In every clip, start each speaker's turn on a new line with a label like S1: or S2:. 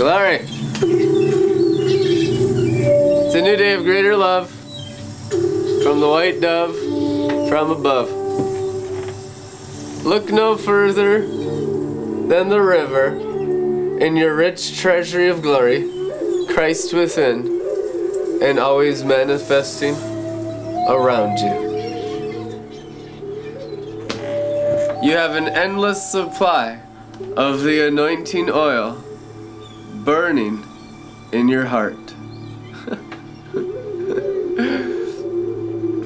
S1: Glory. It's a new day of greater love from the white dove from above. Look no further than the river in your rich treasury of glory, Christ within and always manifesting around you. You have an endless supply of the anointing oil burning in your heart.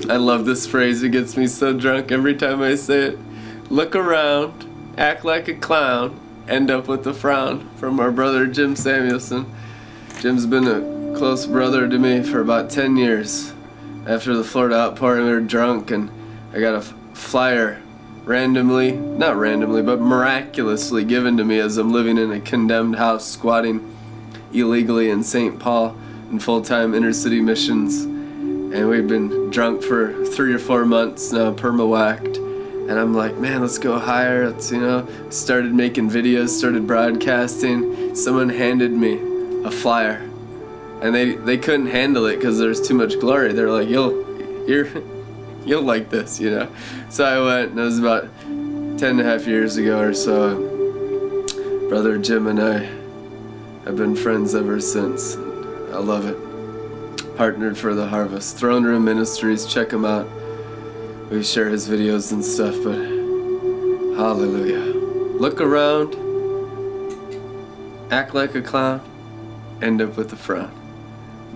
S1: I love this phrase, it gets me so drunk every time I say it. Look around, act like a clown, end up with a frown from our brother Jim Samuelson. Jim's been a close brother to me for about 10 years. After the Florida outpouring, we were drunk, and I got a flyer randomly, not randomly, but miraculously given to me as I'm living in a condemned house, squatting illegally in St. Paul in full time inner city missions. And we've been drunk for three or four months now, perma whacked. And I'm like, man, let's go higher. Let's, you know, started making videos, started broadcasting. Someone handed me a flyer. And they, they couldn't handle it because there's too much glory. They're like, you'll, you're, you'll like this, you know. So I went, and it was about 10 and a half years ago or so. Brother Jim and I have been friends ever since. I love it. Partnered for the harvest. Throne Room Ministries, check him out. We share his videos and stuff, but hallelujah. Look around, act like a clown, end up with a frown.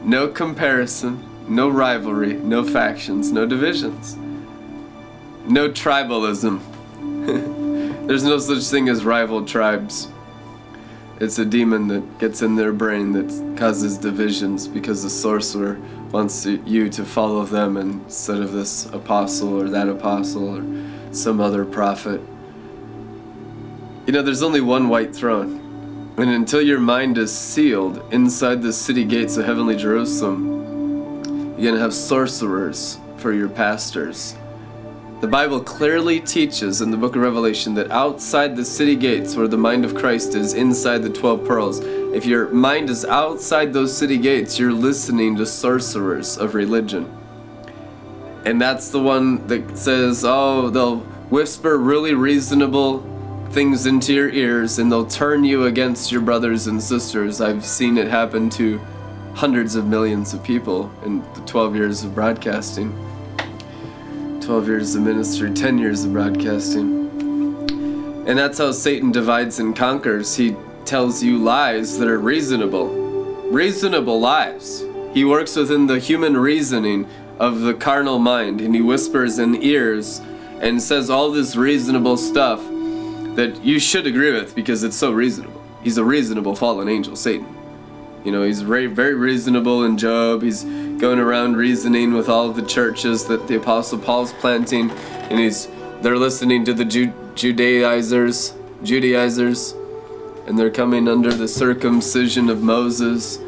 S1: No comparison, no rivalry, no factions, no divisions, no tribalism. There's no such thing as rival tribes. It's a demon that gets in their brain that causes divisions because the sorcerer wants you to follow them instead of this apostle or that apostle or some other prophet. You know, there's only one white throne. And until your mind is sealed inside the city gates of heavenly Jerusalem, you're going to have sorcerers for your pastors. The Bible clearly teaches in the book of Revelation that outside the city gates, where the mind of Christ is inside the 12 pearls, if your mind is outside those city gates, you're listening to sorcerers of religion. And that's the one that says, oh, they'll whisper really reasonable things into your ears and they'll turn you against your brothers and sisters. I've seen it happen to hundreds of millions of people in the 12 years of broadcasting. 12 years of ministry, 10 years of broadcasting. And that's how Satan divides and conquers. He tells you lies that are reasonable. Reasonable lies. He works within the human reasoning of the carnal mind and he whispers in ears and says all this reasonable stuff that you should agree with because it's so reasonable. He's a reasonable fallen angel, Satan. You know, he's very, very reasonable in Job. He's going around reasoning with all the churches that the Apostle Paul's planting, and he's they're listening to the Ju- Judaizers, Judaizers, and they're coming under the circumcision of Moses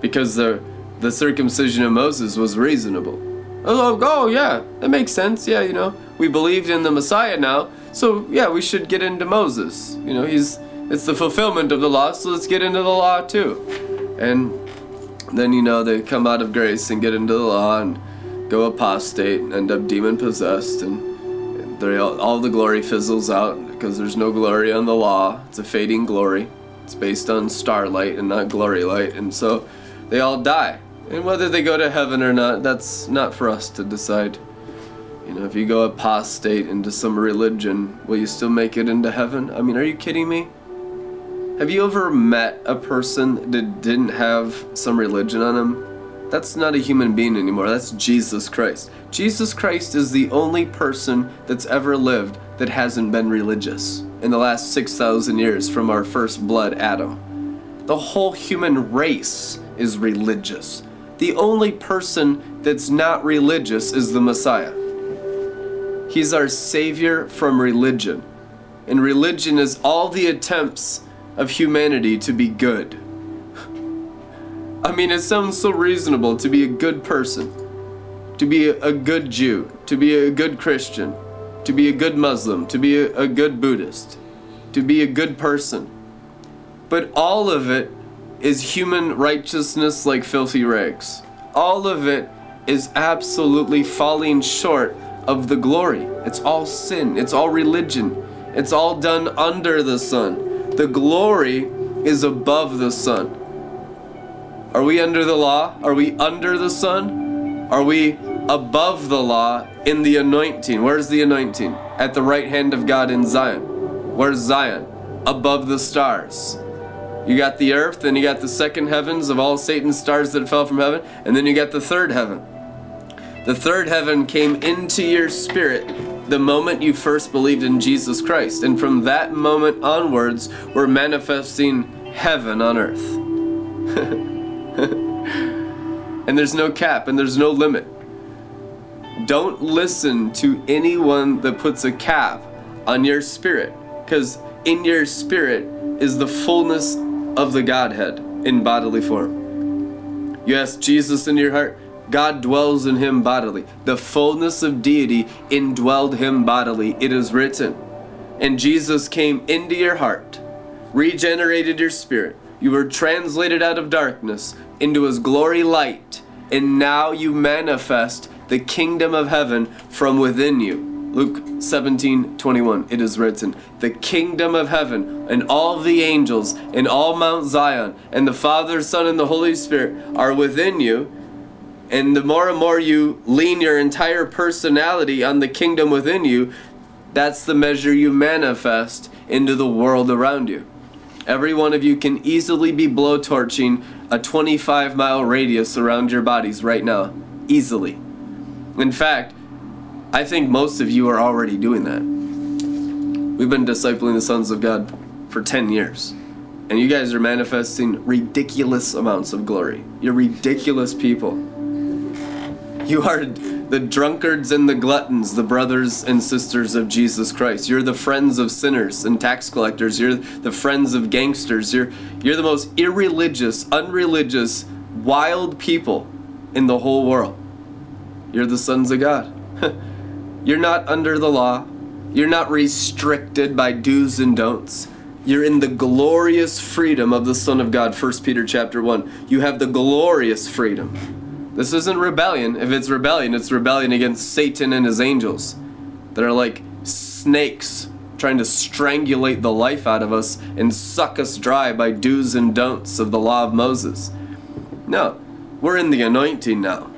S1: because the the circumcision of Moses was reasonable. Oh, oh, oh yeah, that makes sense. Yeah, you know, we believed in the Messiah now, so yeah, we should get into Moses. You know, he's it's the fulfillment of the law, so let's get into the law too. And then you know they come out of grace and get into the law and go apostate and end up demon possessed and all, all the glory fizzles out because there's no glory on the law. It's a fading glory. It's based on starlight and not glory light, and so they all die. And whether they go to heaven or not, that's not for us to decide. You know, if you go apostate into some religion, will you still make it into heaven? I mean, are you kidding me? Have you ever met a person that didn't have some religion on him? That's not a human being anymore. That's Jesus Christ. Jesus Christ is the only person that's ever lived that hasn't been religious in the last 6,000 years from our first blood, Adam. The whole human race is religious. The only person that's not religious is the Messiah. He's our savior from religion. And religion is all the attempts of humanity to be good. I mean, it sounds so reasonable to be a good person, to be a good Jew, to be a good Christian, to be a good Muslim, to be a, good Buddhist, to be a good person. but all of it is human righteousness like filthy rags. All of it is absolutely falling short of the glory. It's all sin, it's all religion, it's all done under the sun. The glory is above the sun. Are we under the law? Are we under the sun? Are we above the law in the anointing? Where's the anointing? At the right hand of God in Zion. Where's Zion? Above the stars. You got the earth, then you got the second heavens of all Satan's stars that fell from heaven, and then you got the third heaven. The third heaven came into your spirit the moment you first believed in Jesus Christ. And from that moment onwards, we're manifesting heaven on earth. and there's no cap and there's no limit. Don't listen to anyone that puts a cap on your spirit, because in your spirit is the fullness of the Godhead in bodily form. You ask Jesus in your heart, God dwells in him bodily. The fullness of deity indwelled him bodily. It is written. And Jesus came into your heart, regenerated your spirit. You were translated out of darkness into his glory light, and now you manifest the kingdom of heaven from within you. Luke 17 21, it is written, The kingdom of heaven and all the angels and all Mount Zion and the Father, Son, and the Holy Spirit are within you. And the more and more you lean your entire personality on the kingdom within you, that's the measure you manifest into the world around you. Every one of you can easily be blowtorching a 25 mile radius around your bodies right now. Easily. In fact, I think most of you are already doing that. We've been discipling the sons of God for 10 years. And you guys are manifesting ridiculous amounts of glory. You're ridiculous people. You are the drunkards and the gluttons, the brothers and sisters of Jesus Christ. You're the friends of sinners and tax collectors. You're the friends of gangsters. You're, you're the most irreligious, unreligious, wild people in the whole world. You're the sons of God. You're not under the law. You're not restricted by do's and don'ts. You're in the glorious freedom of the Son of God, 1 Peter chapter 1. You have the glorious freedom. This isn't rebellion. If it's rebellion, it's rebellion against Satan and his angels that are like snakes trying to strangulate the life out of us and suck us dry by do's and don'ts of the law of Moses. No, we're in the anointing now.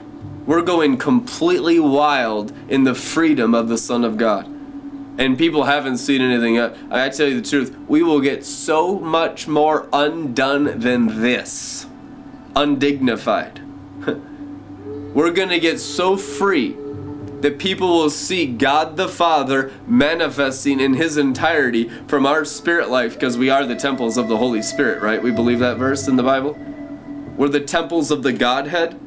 S1: We're going completely wild in the freedom of the Son of God. And people haven't seen anything yet. I tell you the truth, we will get so much more undone than this. Undignified. We're going to get so free that people will see God the Father manifesting in His entirety from our spirit life because we are the temples of the Holy Spirit, right? We believe that verse in the Bible? We're the temples of the Godhead.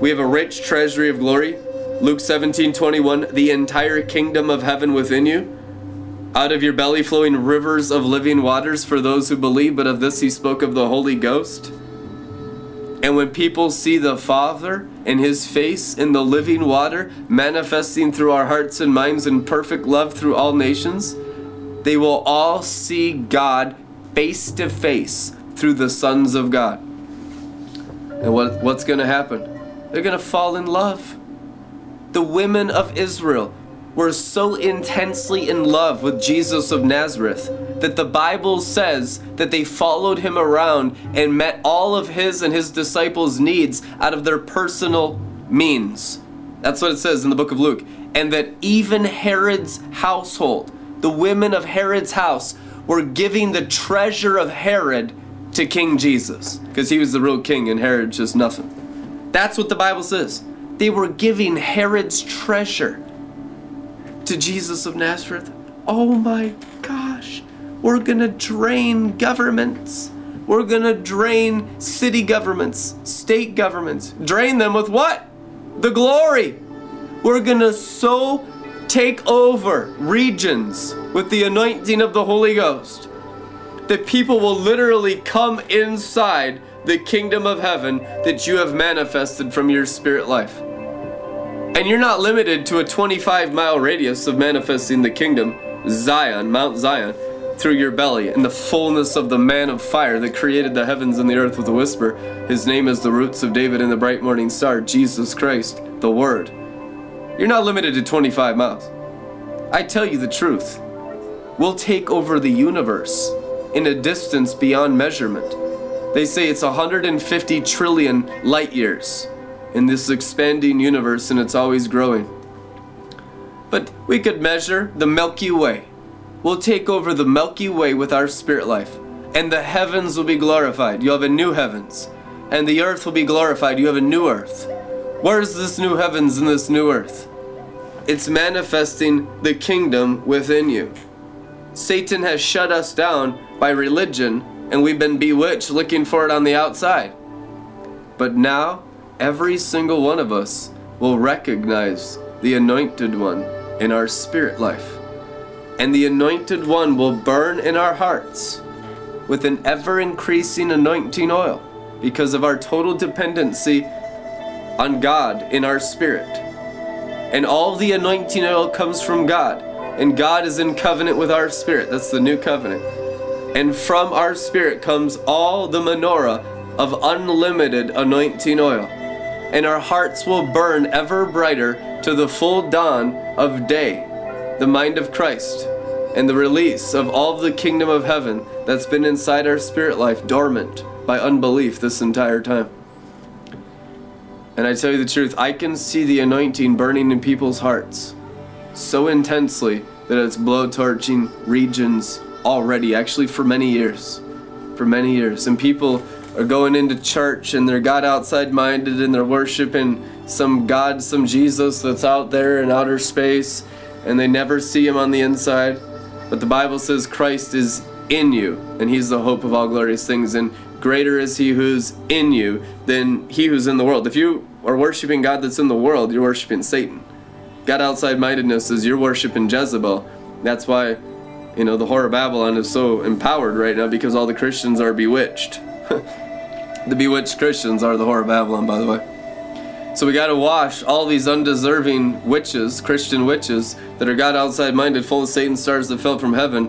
S1: We have a rich treasury of glory. Luke 17 21, the entire kingdom of heaven within you. Out of your belly flowing rivers of living waters for those who believe, but of this he spoke of the Holy Ghost. And when people see the Father and his face in the living water manifesting through our hearts and minds in perfect love through all nations, they will all see God face to face through the sons of God. And what, what's going to happen? They're going to fall in love. The women of Israel were so intensely in love with Jesus of Nazareth that the Bible says that they followed him around and met all of his and his disciples' needs out of their personal means. That's what it says in the book of Luke. And that even Herod's household, the women of Herod's house, were giving the treasure of Herod to King Jesus because he was the real king and Herod just nothing. That's what the Bible says. They were giving Herod's treasure to Jesus of Nazareth. Oh my gosh. We're going to drain governments. We're going to drain city governments, state governments. Drain them with what? The glory. We're going to so take over regions with the anointing of the Holy Ghost that people will literally come inside the kingdom of heaven that you have manifested from your spirit life. And you're not limited to a 25 mile radius of manifesting the kingdom, Zion, Mount Zion. through your belly, in the fullness of the man of fire that created the heavens and the earth with a whisper. His name is the roots of David and the bright morning star, Jesus Christ, the Word. You're not limited to 25 miles. I tell you the truth. We'll take over the universe in a distance beyond measurement. They say it's 150 trillion light years in this expanding universe and it's always growing. But we could measure the Milky Way. We'll take over the Milky Way with our spirit life, and the heavens will be glorified. You have a new heavens, and the earth will be glorified. You have a new earth. Where's this new heavens and this new earth? It's manifesting the kingdom within you. Satan has shut us down by religion, and we've been bewitched looking for it on the outside. But now, every single one of us will recognize the Anointed One in our spirit life. And the Anointed One will burn in our hearts with an ever increasing anointing oil because of our total dependency on God in our spirit. And all the anointing oil comes from God. And God is in covenant with our spirit. That's the new covenant. And from our spirit comes all the menorah of unlimited anointing oil. And our hearts will burn ever brighter to the full dawn of day, the mind of Christ, and the release of all of the kingdom of heaven that's been inside our spirit life dormant by unbelief this entire time. And I tell you the truth, I can see the anointing burning in people's hearts so intensely that it's blowtorching regions already, actually, for many years. For many years. And people are going into church and they're God outside minded and they're worshiping some God, some Jesus that's out there in outer space and they never see him on the inside. But the Bible says Christ is in you and he's the hope of all glorious things and greater is he who's in you than he who's in the world. If you are worshiping God that's in the world, you're worshiping Satan. God outside mindedness is you're worshiping Jezebel. That's why, you know, the whore of Babylon is so empowered right now because all the Christians are bewitched. the bewitched Christians are the whore of Babylon, by the way. So we got to wash all these undeserving witches, Christian witches, that are God outside minded, full of Satan stars that fell from heaven,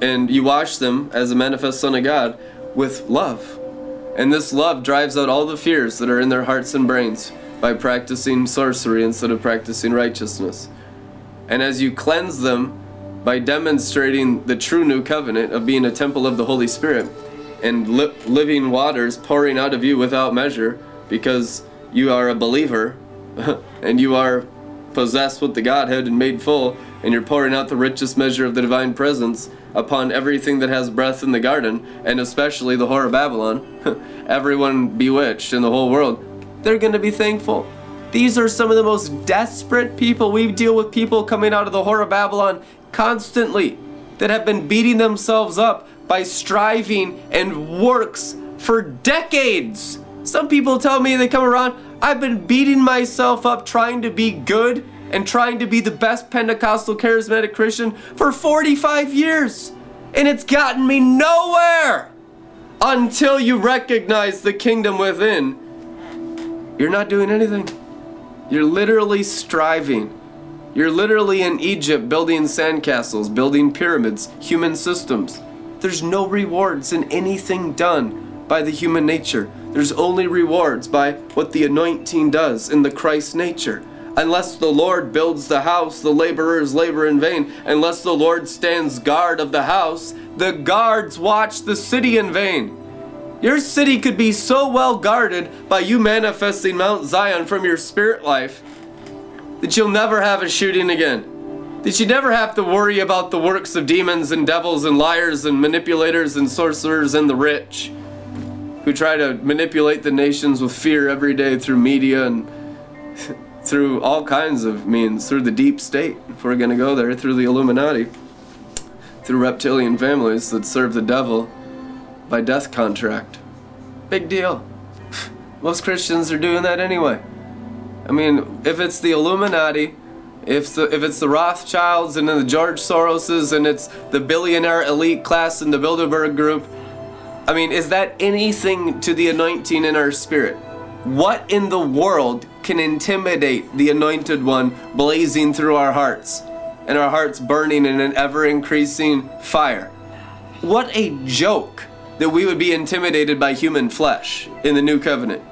S1: and you wash them as a manifest Son of God with love. And this love drives out all the fears that are in their hearts and brains by practicing sorcery instead of practicing righteousness. And as you cleanse them by demonstrating the true new covenant of being a temple of the Holy Spirit and li- living waters pouring out of you without measure, because you are a believer and you are possessed with the Godhead and made full, and you're pouring out the richest measure of the divine presence upon everything that has breath in the garden, and especially the whore of Babylon, everyone bewitched in the whole world, they're going to be thankful. These are some of the most desperate people. We deal with people coming out of the whore of Babylon constantly that have been beating themselves up by striving and works for decades some people tell me they come around, I've been beating myself up trying to be good and trying to be the best Pentecostal charismatic Christian for 45 years. And it's gotten me nowhere until you recognize the kingdom within. You're not doing anything. You're literally striving. You're literally in Egypt building sandcastles, building pyramids, human systems. There's no rewards in anything done by the human nature. There's only rewards by what the anointing does in the Christ nature. Unless the Lord builds the house, the laborers labor in vain. Unless the Lord stands guard of the house, the guards watch the city in vain. Your city could be so well guarded by you manifesting Mount Zion from your spirit life that you'll never have a shooting again. That you never have to worry about the works of demons and devils and liars and manipulators and sorcerers and the rich who try to manipulate the nations with fear every day through media and through all kinds of means, through the deep state, if we're going to go there, through the Illuminati, through reptilian families that serve the devil by death contract. Big deal. Most Christians are doing that anyway. I mean, if it's the Illuminati, if the, if it's the Rothschilds and then the George Soroses and it's the billionaire elite class and the Bilderberg group, I mean, is that anything to the anointing in our spirit? What in the world can intimidate the anointed one blazing through our hearts and our hearts burning in an ever increasing fire? what a joke that we would be intimidated by human flesh in the new covenant.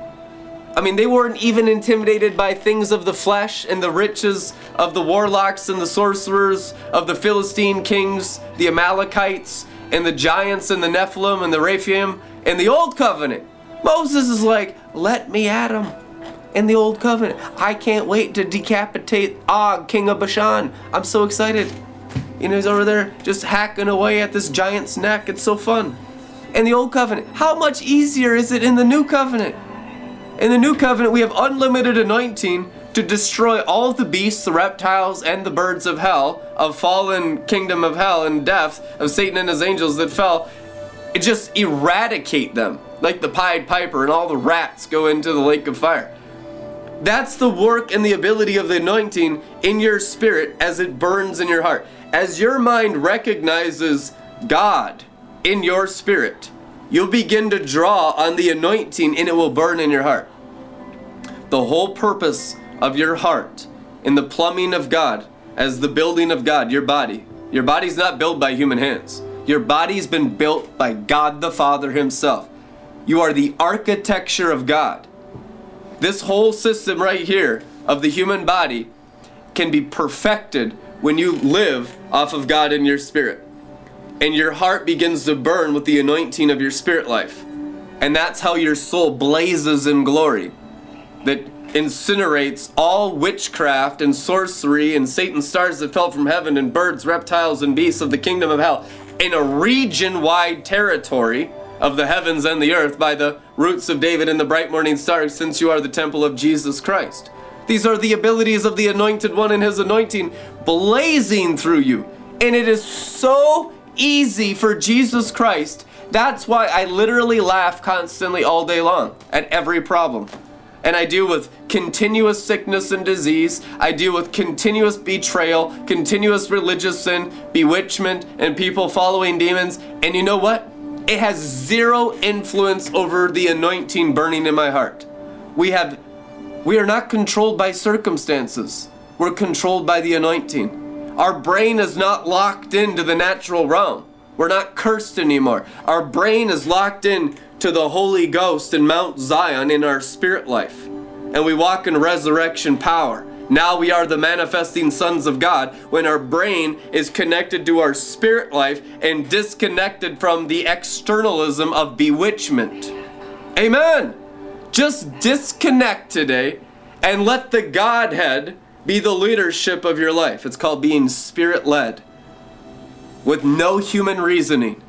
S1: I mean, they weren't even intimidated by things of the flesh and the riches of the warlocks and the sorcerers, of the Philistine kings, the Amalekites, and the giants and the Nephilim and the Rephaim and the old covenant. Moses is like, let me at him in the old covenant. I can't wait to decapitate Og, king of Bashan. I'm so excited. You know, he's over there just hacking away at this giant's neck. It's so fun. In the old covenant, how much easier is it in the new covenant? In the new covenant, we have unlimited anointing to destroy all the beasts, the reptiles, and the birds of hell, of fallen kingdom of hell and death, of Satan and his angels that fell. It just eradicate them, like the Pied Piper, and all the rats go into the lake of fire. That's the work and the ability of the anointing in your spirit as it burns in your heart. As your mind recognizes God in your spirit, you'll begin to draw on the anointing and it will burn in your heart. The whole purpose of your heart in the plumbing of God, as the building of God, your body. Your body's not built by human hands. Your body's been built by God the Father Himself. You are the architecture of God. This whole system right here of the human body can be perfected when you live off of God in your spirit. And your heart begins to burn with the anointing of your spirit life. And that's how your soul blazes in glory. That incinerates all witchcraft and sorcery and Satan's stars that fell from heaven and birds, reptiles, and beasts of the kingdom of hell in a region wide territory of the heavens and the earth by the roots of David and the bright morning star, since you are the temple of Jesus Christ. These are the abilities of the anointed one and his anointing blazing through you. And it is so easy for Jesus Christ. That's why I literally laugh constantly all day long at every problem and I deal with continuous sickness and disease. I deal with continuous betrayal, continuous religious sin, bewitchment, and people following demons. And you know what? It has zero influence over the anointing burning in my heart. We have we are not controlled by circumstances. We're controlled by the anointing. Our brain is not locked into the natural realm. We're not cursed anymore. Our brain is locked in to the Holy Ghost in Mount Zion in our spirit life. And we walk in resurrection power. Now we are the manifesting sons of God when our brain is connected to our spirit life and disconnected from the externalism of bewitchment. Amen. Just disconnect today and let the Godhead be the leadership of your life. It's called being spirit led with no human reasoning.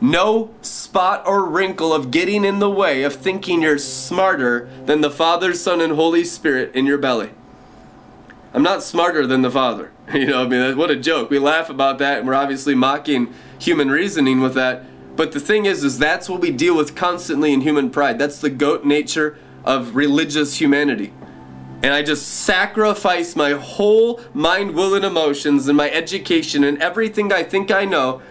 S1: No spot or wrinkle of getting in the way of thinking you're smarter than the Father, Son, and Holy Spirit in your belly. I'm not smarter than the Father. You know, I mean, what a joke. We laugh about that and we're obviously mocking human reasoning with that. But the thing is, is that's what we deal with constantly in human pride. That's the goat nature of religious humanity. And I just sacrifice my whole mind, will, and emotions and my education and everything I think I know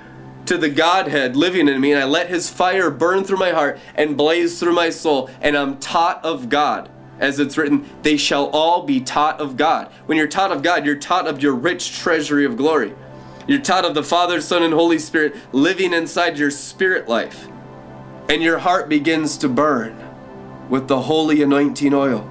S1: to the Godhead living in me, and I let His fire burn through my heart and blaze through my soul, and I'm taught of God. As it's written, they shall all be taught of God. When you're taught of God, you're taught of your rich treasury of glory. You're taught of the Father, Son, and Holy Spirit living inside your spirit life. And your heart begins to burn with the holy anointing oil.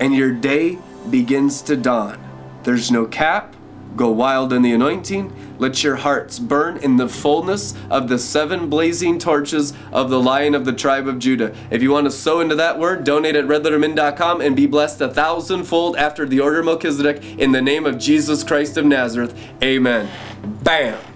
S1: And your day begins to dawn. There's no cap, Go wild in the anointing. Let your hearts burn in the fullness of the seven blazing torches of the Lion of the tribe of Judah. If you want to sow into that word, donate at redlettermin.com and be blessed a thousandfold after the order of Melchizedek in the name of Jesus Christ of Nazareth. Amen. Bam.